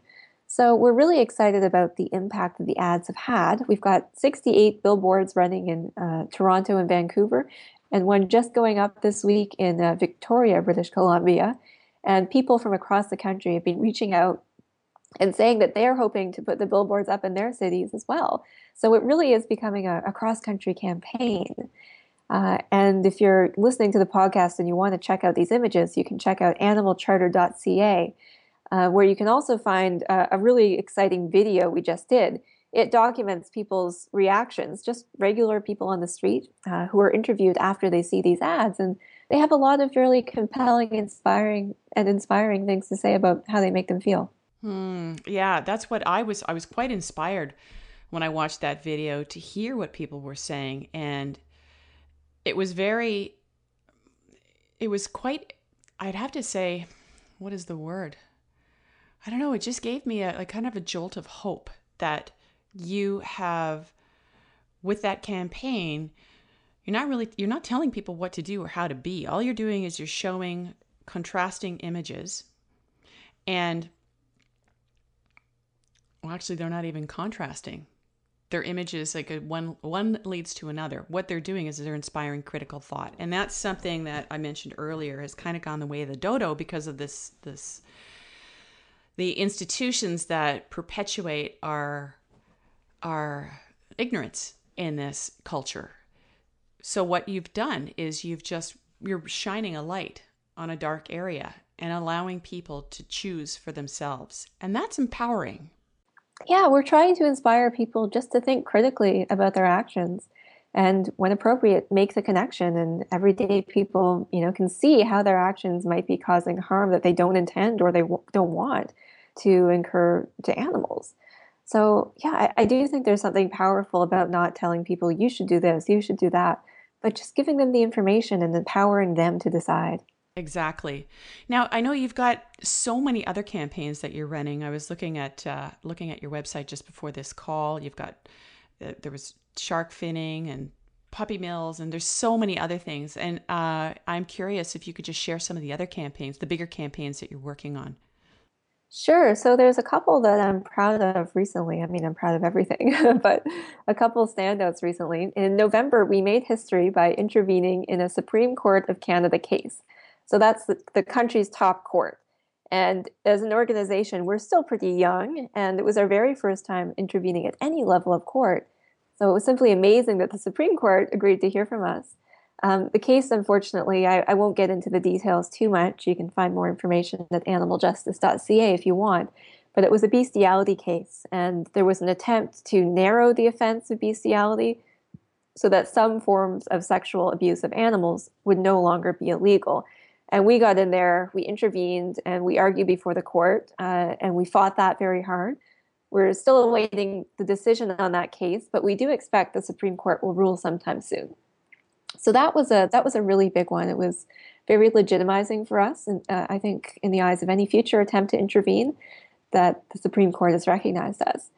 So we're really excited about the impact that the ads have had. We've got 68 billboards running in uh, Toronto and Vancouver, and one just going up this week in uh, Victoria, British Columbia. And people from across the country have been reaching out and saying that they're hoping to put the billboards up in their cities as well. So it really is becoming a, a cross country campaign. Uh, and if you're listening to the podcast and you want to check out these images, you can check out animalcharter.ca, uh, where you can also find a, a really exciting video we just did. It documents people's reactions, just regular people on the street uh, who are interviewed after they see these ads. And they have a lot of really compelling, inspiring, and inspiring things to say about how they make them feel. Hmm. Yeah, that's what I was. I was quite inspired when I watched that video to hear what people were saying, and it was very. It was quite. I'd have to say, what is the word? I don't know. It just gave me a, a kind of a jolt of hope that you have with that campaign. You're not really. You're not telling people what to do or how to be. All you're doing is you're showing contrasting images, and well, actually, they're not even contrasting. Their images, like a, one, one leads to another. What they're doing is they're inspiring critical thought, and that's something that I mentioned earlier has kind of gone the way of the dodo because of this, this, the institutions that perpetuate our, our ignorance in this culture. So what you've done is you've just you're shining a light on a dark area and allowing people to choose for themselves. And that's empowering yeah, we're trying to inspire people just to think critically about their actions and when appropriate make the connection and everyday people you know can see how their actions might be causing harm that they don't intend or they w- don't want to incur to animals. So yeah I, I, do think there's something powerful about not telling people you should do this you should do that but just giving them the information and empowering them to decide Exactly. Now I know you've got so many other campaigns that you're running. I was looking at uh, looking at your website just before this call. You've got uh, there was shark finning and puppy mills, and there's so many other things. And uh, I'm curious if you could just share some of the other campaigns, the bigger campaigns that you're working on. Sure. So there's a couple that I'm proud of recently. I mean, I'm proud of everything, but a couple standouts recently. In November, we made history by intervening in a Supreme Court of Canada case. So that's the, the country's top court. And as an organization, we're still pretty young, and it was our very first time intervening at any level of court. So it was simply amazing that the Supreme Court agreed to hear from us. Um, the case, unfortunately, I, I, won't get into the details too much. You can find more information at animaljustice.ca if you want. But it was a bestiality case, and there was an attempt to narrow the offense of bestiality so that some forms of sexual abuse of animals would no longer be illegal. And we got in there, we intervened, and we argued before the court, uh, and we fought that very hard. We're still awaiting the decision on that case, but we do expect the Supreme Court will rule sometime soon. So that was a that was a really big one. It was very legitimizing for us, and uh, I think in the eyes of any future attempt to intervene, that the Supreme Court has recognized us.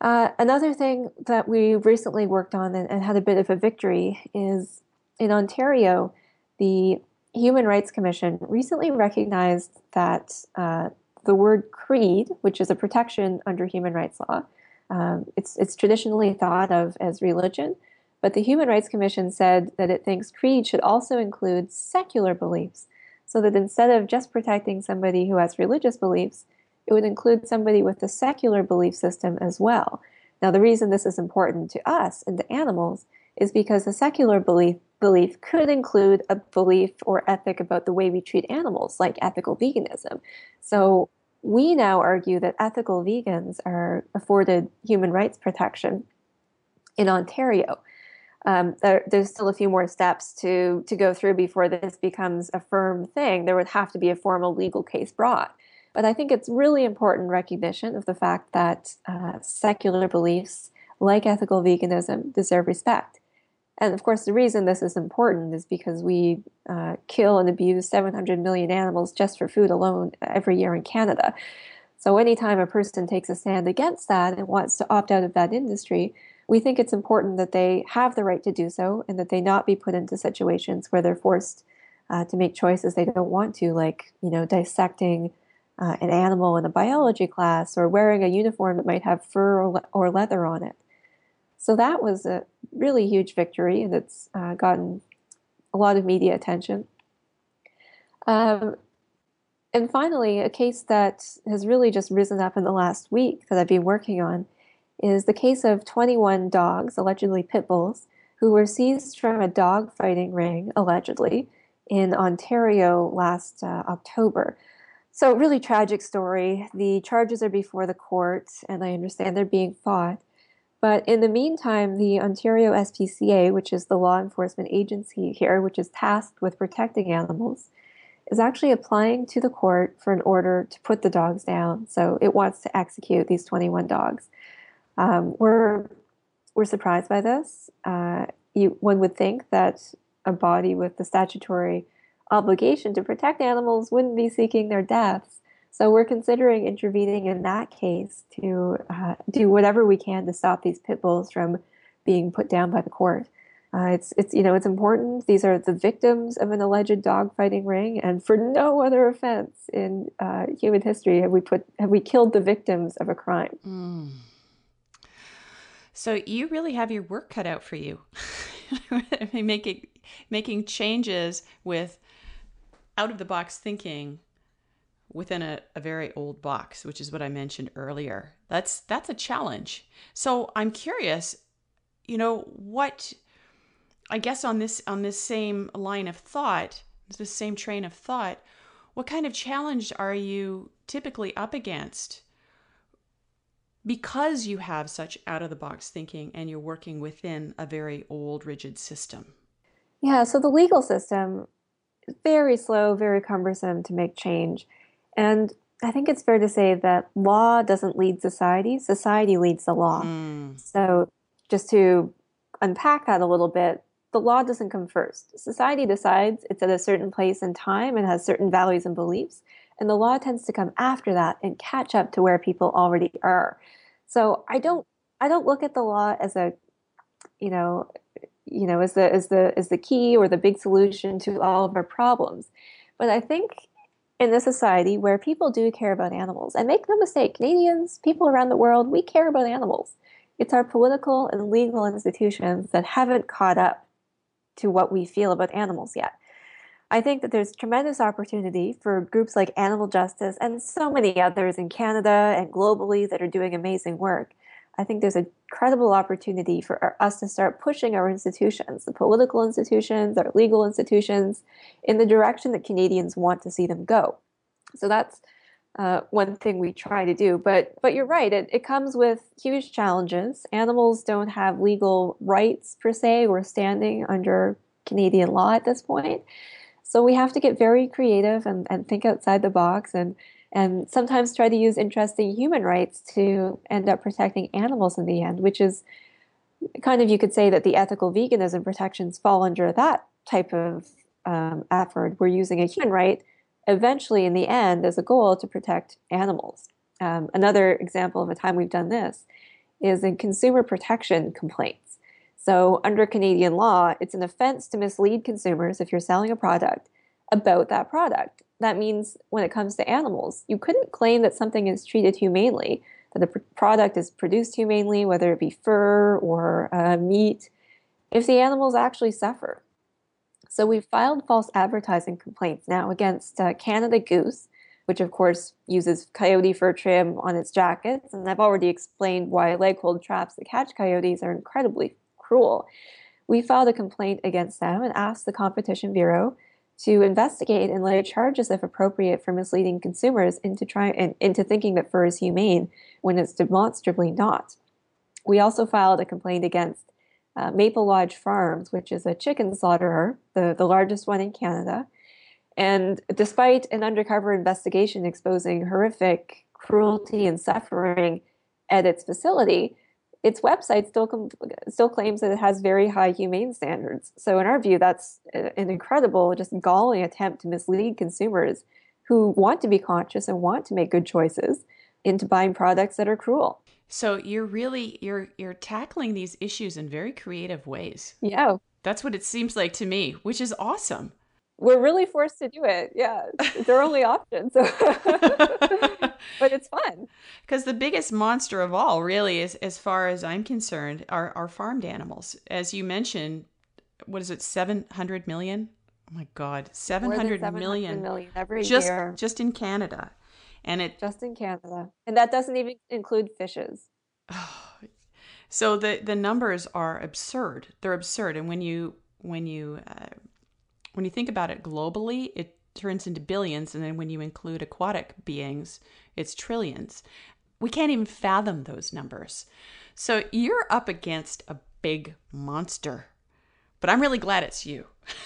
Uh, another thing that we recently worked on and, and, had a bit of a victory is in Ontario, the Human Rights Commission recently recognized that uh, the word creed, which is a protection under human rights law, um, it's, it's traditionally thought of as religion, but the Human Rights Commission said that it thinks creed should also include secular beliefs, so that instead of just protecting somebody who has religious beliefs, it would include somebody with a secular belief system as well. Now, the reason this is important to us and to animals is because a secular belief belief could include a belief or ethic about the way we treat animals, like ethical veganism. So we now argue that ethical vegans are afforded human rights protection in Ontario. Um, there, there's still a few more steps to to go through before this becomes a firm thing. There would have to be a formal legal case brought. But I think it's really important recognition of the fact that uh, secular beliefs, like ethical veganism, deserve respect. And of course, the reason this is important is because we uh, kill and abuse 700 million animals just for food alone every year in Canada. So, anytime a person takes a stand against that and wants to opt out of that industry, we think it's important that they have the right to do so and that they not be put into situations where they're forced uh, to make choices they don't want to, like, you know, dissecting uh, an animal in a biology class or wearing a uniform that might have fur or, le- or leather on it. So that was a really huge victory, and it's uh, gotten a lot of media attention. Um, and finally, a case that has really just risen up in the last week that I've been working on is the case of 21 dogs, allegedly pit bulls, who were seized from a dog fighting ring, allegedly, in Ontario last uh, October. So, really tragic story. The charges are before the court, and I understand they're being fought. But in the meantime, the Ontario SPCA, which is the law enforcement agency here, which is tasked with protecting animals, is actually applying to the court for an order to put the dogs down. So it wants to execute these 21 dogs. Um, we're we're surprised by this. Uh, you, one would think that a body with the statutory obligation to protect animals wouldn't be seeking their deaths. So we're considering intervening in that case to uh, do whatever we can to stop these pit bulls from being put down by the court. Uh, it's it's you know it's important. These are the victims of an alleged dogfighting ring, and for no other offense in uh, human history have we put have we killed the victims of a crime. Mm. So you really have your work cut out for you, making making changes with out of the box thinking within a, a very old box, which is what I mentioned earlier. That's that's a challenge. So I'm curious, you know, what I guess on this on this same line of thought, this same train of thought, what kind of challenge are you typically up against? Because you have such out of the box thinking and you're working within a very old, rigid system. Yeah, so the legal system very slow, very cumbersome to make change. And I think it's fair to say that law doesn't lead society, society leads the law. Mm. So, just to unpack that a little bit, the law doesn't come first. Society decides it's at a certain place and time and has certain values and beliefs, and the law tends to come after that and catch up to where people already are. So, I don't I don't look at the law as a you know, you know, as the as the as the key or the big solution to all of our problems. But I think in a society where people do care about animals. And make no mistake, Canadians, people around the world, we care about animals. It's our political and legal institutions that haven't caught up to what we feel about animals yet. I think that there's tremendous opportunity for groups like Animal Justice and so many others in Canada and globally that are doing amazing work. I think there's a credible opportunity for us to start pushing our institutions, the political institutions, our legal institutions, in the direction that Canadians want to see them go. So that's uh, one thing we try to do. But but you're right. It, it comes with huge challenges. Animals don't have legal rights per se or standing under Canadian law at this point. So we have to get very creative and, and think outside the box and and sometimes try to use interesting human rights to end up protecting animals in the end, which is kind of you could say that the ethical veganism protections fall under that type of um, effort. We're using a human right eventually in the end as a goal to protect animals. Um, another example of a time we've done this is in consumer protection complaints. So, under Canadian law, it's an offense to mislead consumers if you're selling a product about that product that means when it comes to animals, you couldn't claim that something is treated humanely, that the product is produced humanely, whether it be fur or uh, meat, if the animals actually suffer. So we've filed false advertising complaints now against uh, Canada Goose, which of course uses coyote fur trim on its jackets. And I've already explained why leg hold traps that catch coyotes are incredibly cruel. We filed a complaint against them and asked the Competition Bureau to investigate and lay charges if appropriate for misleading consumers into trying into thinking that fur is humane when it's demonstrably not. We also filed a complaint against uh, Maple Lodge Farms, which is a chicken slaughterer, the, the largest one in Canada. And despite an undercover investigation exposing horrific cruelty and suffering at its facility, its website still com- still claims that it has very high humane standards. So, in our view, that's uh, an incredible, just galling attempt to mislead consumers who want to be conscious and want to make good choices into buying products that are cruel. So you're really you're you're tackling these issues in very creative ways. Yeah. That's what it seems like to me, which is awesome. We're really forced to do it. Yeah. It's our only option. So but it's fun. Because the biggest monster of all, really, is as far as I'm concerned, are, are farmed animals. As you mentioned, what is it, seven hundred million? Oh my God, seven hundred million, million every just, year. Just in Canada and it just in Canada, and that doesn't even include fishes. so the the numbers are absurd. They're absurd, and when you when you uh, when you think about it globally, it turns into billions, and then when you include aquatic beings, it's trillions. We can't even fathom those numbers. So you're up against a big monster, but I'm really glad it's you.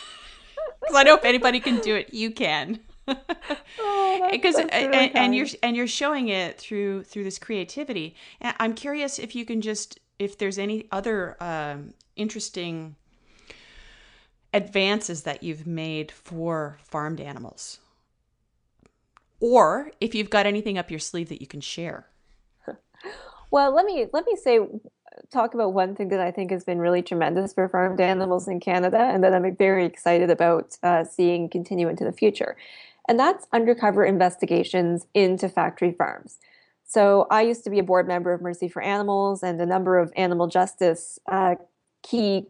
Because I know if anybody can do it, you can because oh, really and, and, you're and you're showing it through through this creativity and i'm curious if you can just if there's any other um, interesting advances that you've made for farmed animals? Or if you've got anything up your sleeve that you can share? Well let me let me say talk about one thing that I think has been really tremendous for farmed animals in Canada and that I'm very excited about uh, seeing continue into the future. And that's undercover investigations into factory farms. So I used to be a board member of Mercy for Animals and a number of animal justice uh, key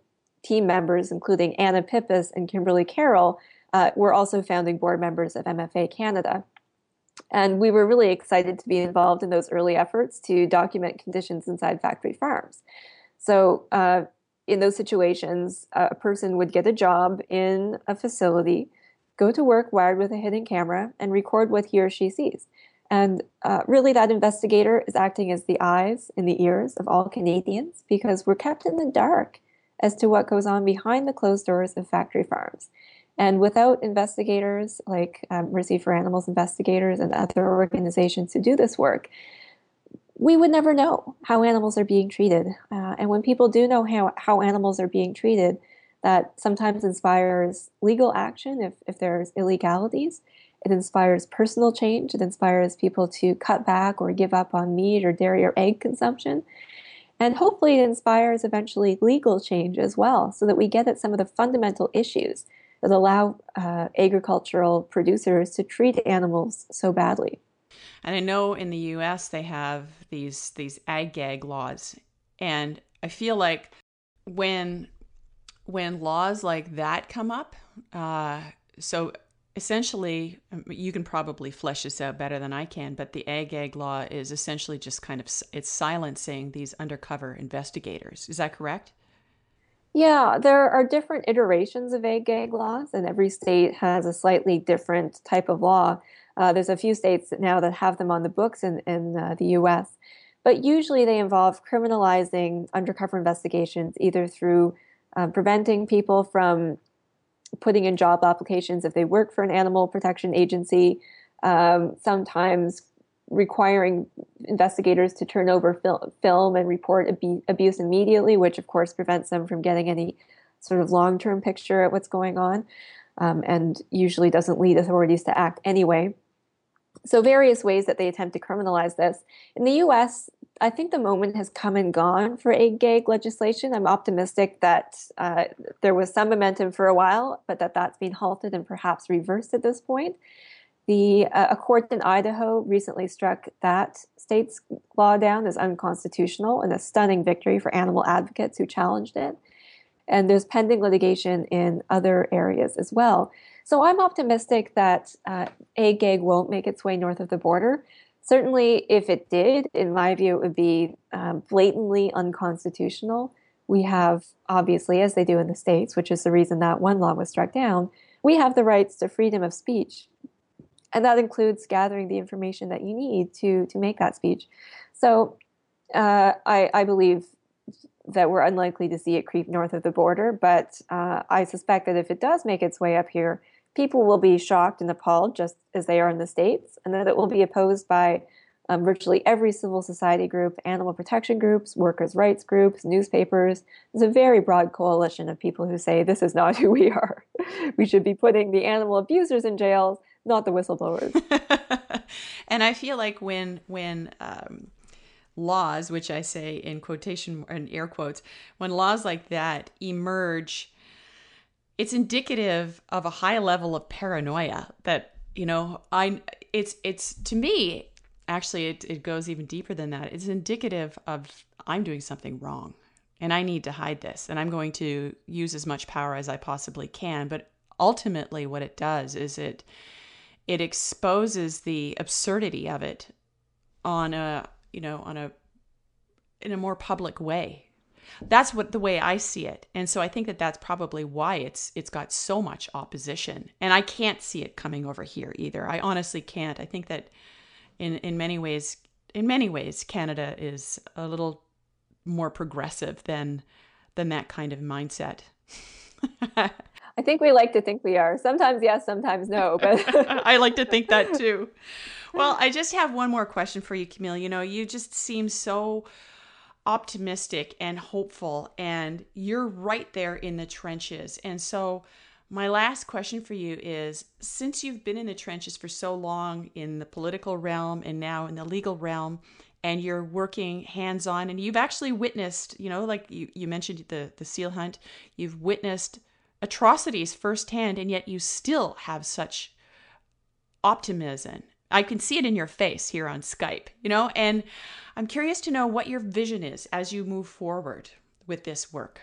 team members, including Anna Pippus and Kimberly Carroll, uh, were also founding board members of MFA Canada. And we were really excited to be involved in those early efforts to document conditions inside factory farms. So, uh, in those situations, a person would get a job in a facility go to work wired with a hidden camera and record what he or she sees. And uh, really, that investigator is acting as the eyes and the ears of all Canadians because we're kept in the dark as to what goes on behind the closed doors of factory farms. And without investigators like um, Mercy for Animals investigators and other organizations who do this work, we would never know how animals are being treated. Uh, and when people do know how, how animals are being treated, that sometimes inspires legal action if, if there's illegalities. It inspires personal change. It inspires people to cut back or give up on meat or dairy or egg consumption. And hopefully, it inspires eventually legal change as well, so that we get at some of the fundamental issues that allow uh, agricultural producers to treat animals so badly. And I know in the U.S. they have these these ag gag laws, and I feel like when when laws like that come up, uh, so essentially, um, you can probably flesh this out better than I can, but the ag gag law is essentially just kind of it's silencing these undercover investigators. Is that correct? Yeah, there are different iterations of ag gag laws, and every state has a slightly different type of law. Uh, there's a few states now that have them on the books in, in uh, the US, but usually they involve criminalizing undercover investigations either through um, preventing people from putting in job applications if they work for an animal protection agency, um, sometimes requiring investigators to turn over fil- film and report ab- abuse immediately, which of course prevents them from getting any sort of long term picture at what's going on um, and usually doesn't lead authorities to act anyway. So, various ways that they attempt to criminalize this. In the US, I think the moment has come and gone for ag gag legislation. I'm optimistic that uh, there was some momentum for a while, but that that's been halted and perhaps reversed at this point. The uh, a court in Idaho recently struck that state's law down as unconstitutional in a stunning victory for animal advocates who challenged it. And there's pending litigation in other areas as well. So I'm optimistic that uh, ag gag won't make its way north of the border. Certainly, if it did, in my view, it would be um, blatantly unconstitutional. We have, obviously, as they do in the States, which is the reason that one law was struck down, we have the rights to freedom of speech and that includes gathering the information that you need to to make that speech. So uh, I, I, believe that we're unlikely to see it creep north of the border, but uh, I suspect that if it does make its way up here, people will be shocked and appalled, just as they are in the states, and that it will be opposed by um, virtually every civil society group, animal protection groups, workers' rights groups, newspapers. There's a very broad coalition of people who say this is not who we are. we should be putting the animal abusers in jails not the whistleblowers. and I feel like when when um, laws, which I say in quotation and air quotes, when laws like that emerge, it's indicative of a high level of paranoia that you know I it's it's to me actually it, it goes even deeper than that. It's indicative of I'm doing something wrong and I need to hide this and I'm going to use as much power as I possibly can. But ultimately, what it does is it it exposes the absurdity of it on a you know on a in a more public way that's what the way i see it and so i think that that's probably why it's it's got so much opposition and i can't see it coming over here either i honestly can't i think that in in many ways in many ways canada is a little more progressive than than that kind of mindset I think we like to think we are. Sometimes yes, sometimes no. But I like to think that too. Well, I just have one more question for you, Camille. You know, you just seem so optimistic and hopeful, and you're right there in the trenches. And so, my last question for you is since you've been in the trenches for so long in the political realm and now in the legal realm, and you're working hands on, and you've actually witnessed, you know, like you, you mentioned the, the seal hunt, you've witnessed atrocities firsthand, and yet you still have such optimism. I can see it in your face here on Skype, you know, and I'm curious to know what your vision is as you move forward with this work.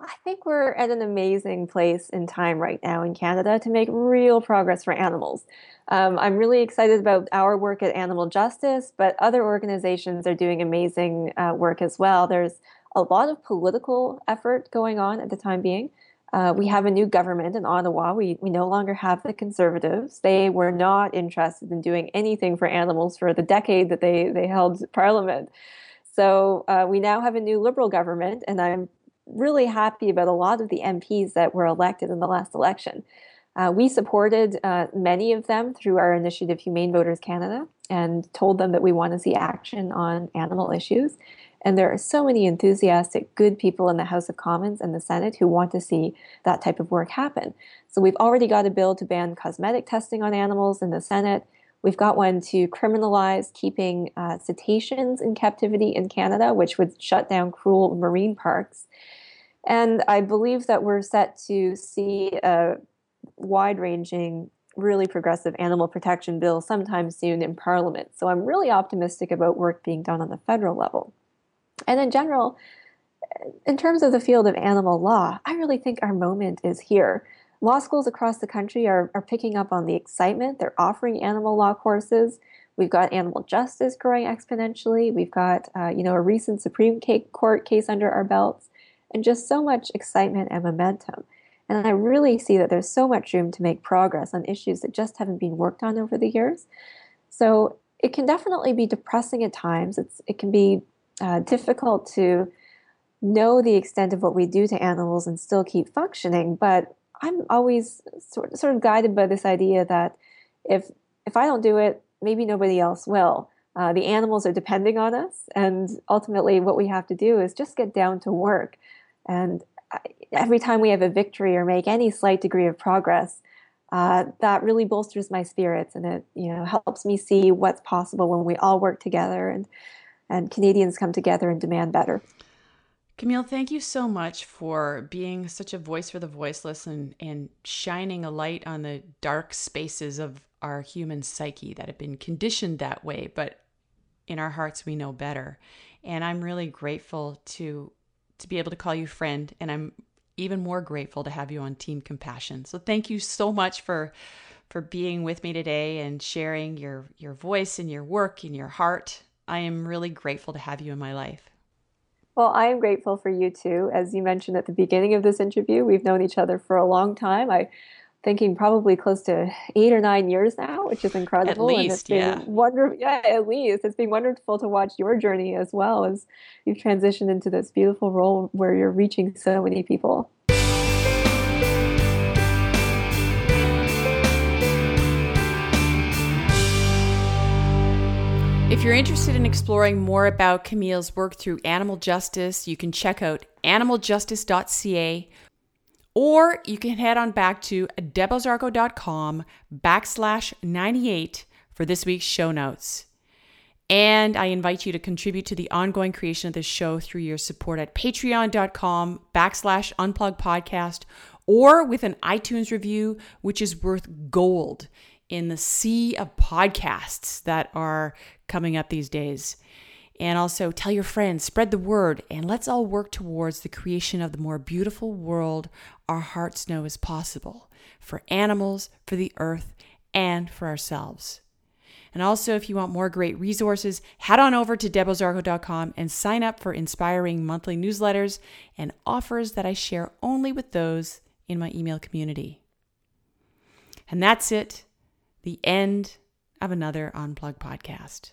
I think we're at an amazing place in time right now in Canada to make real progress for animals. Um, I'm really excited about our work at Animal Justice, but other organizations are doing amazing uh, work as well. There's a lot of political effort going on at the time being. Uh, we have a new government in Ottawa. We, we no longer have the conservatives. They were not interested in doing anything for animals for the decade that they, they held parliament. So uh, we now have a new liberal government, and I'm really happy about a lot of the MPs that were elected in the last election. Uh, we supported uh, many of them through our initiative Humane Voters Canada and told them that we want to see action on animal issues. And there are so many enthusiastic, good people in the House of Commons and the Senate who want to see that type of work happen. So we've already got a bill to ban cosmetic testing on animals in the Senate. We've got one to criminalize keeping uh, cetaceans in captivity in Canada, which would shut down cruel marine parks. And I believe that we're set to see a wide ranging, really progressive animal protection bill sometime soon in Parliament. So I'm really optimistic about work being done on the federal level. And in general, in terms of the field of animal law, I really think our moment is here. Law schools across the country are, are picking up on the excitement. They're offering animal law courses. We've got animal justice growing exponentially. We've got, uh, you know, a recent Supreme Court case under our belts, and just so much excitement and momentum. And I really see that there's so much room to make progress on issues that just haven't been worked on over the years. So it can definitely be depressing at times. It's, it can be uh, difficult to know the extent of what we do to animals and still keep functioning. But I'm always sort sort of guided by this idea that if if I don't do it, maybe nobody else will. Uh, the animals are depending on us, and ultimately, what we have to do is just get down to work. And every time we have a victory or make any slight degree of progress, uh, that really bolsters my spirits, and it you know helps me see what's possible when we all work together. And and Canadians come together and demand better. Camille, thank you so much for being such a voice for the voiceless and, and shining a light on the dark spaces of our human psyche that have been conditioned that way, but in our hearts we know better. And I'm really grateful to to be able to call you friend and I'm even more grateful to have you on Team Compassion. So thank you so much for for being with me today and sharing your your voice and your work and your heart. I am really grateful to have you in my life. Well, I am grateful for you too. As you mentioned at the beginning of this interview, we've known each other for a long time. I thinking probably close to eight or nine years now, which is incredible. At least, and it's been yeah. Wonderful, yeah, at least it's been wonderful to watch your journey as well as you've transitioned into this beautiful role where you're reaching so many people. If you're interested in exploring more about Camille's work through animal justice, you can check out animaljustice.ca or you can head on back to debozarko.com backslash 98 for this week's show notes. And I invite you to contribute to the ongoing creation of this show through your support at patreon.com backslash unplug podcast or with an iTunes review, which is worth gold in the sea of podcasts that are coming up these days. And also tell your friends, spread the word, and let's all work towards the creation of the more beautiful world our hearts know is possible for animals, for the earth, and for ourselves. And also, if you want more great resources, head on over to debozarko.com and sign up for inspiring monthly newsletters and offers that I share only with those in my email community. And that's it the end of another Unplug podcast.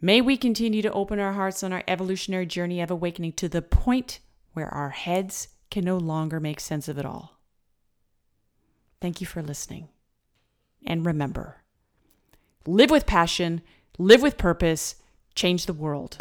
May we continue to open our hearts on our evolutionary journey of awakening to the point where our heads can no longer make sense of it all. Thank you for listening. And remember live with passion, live with purpose, change the world.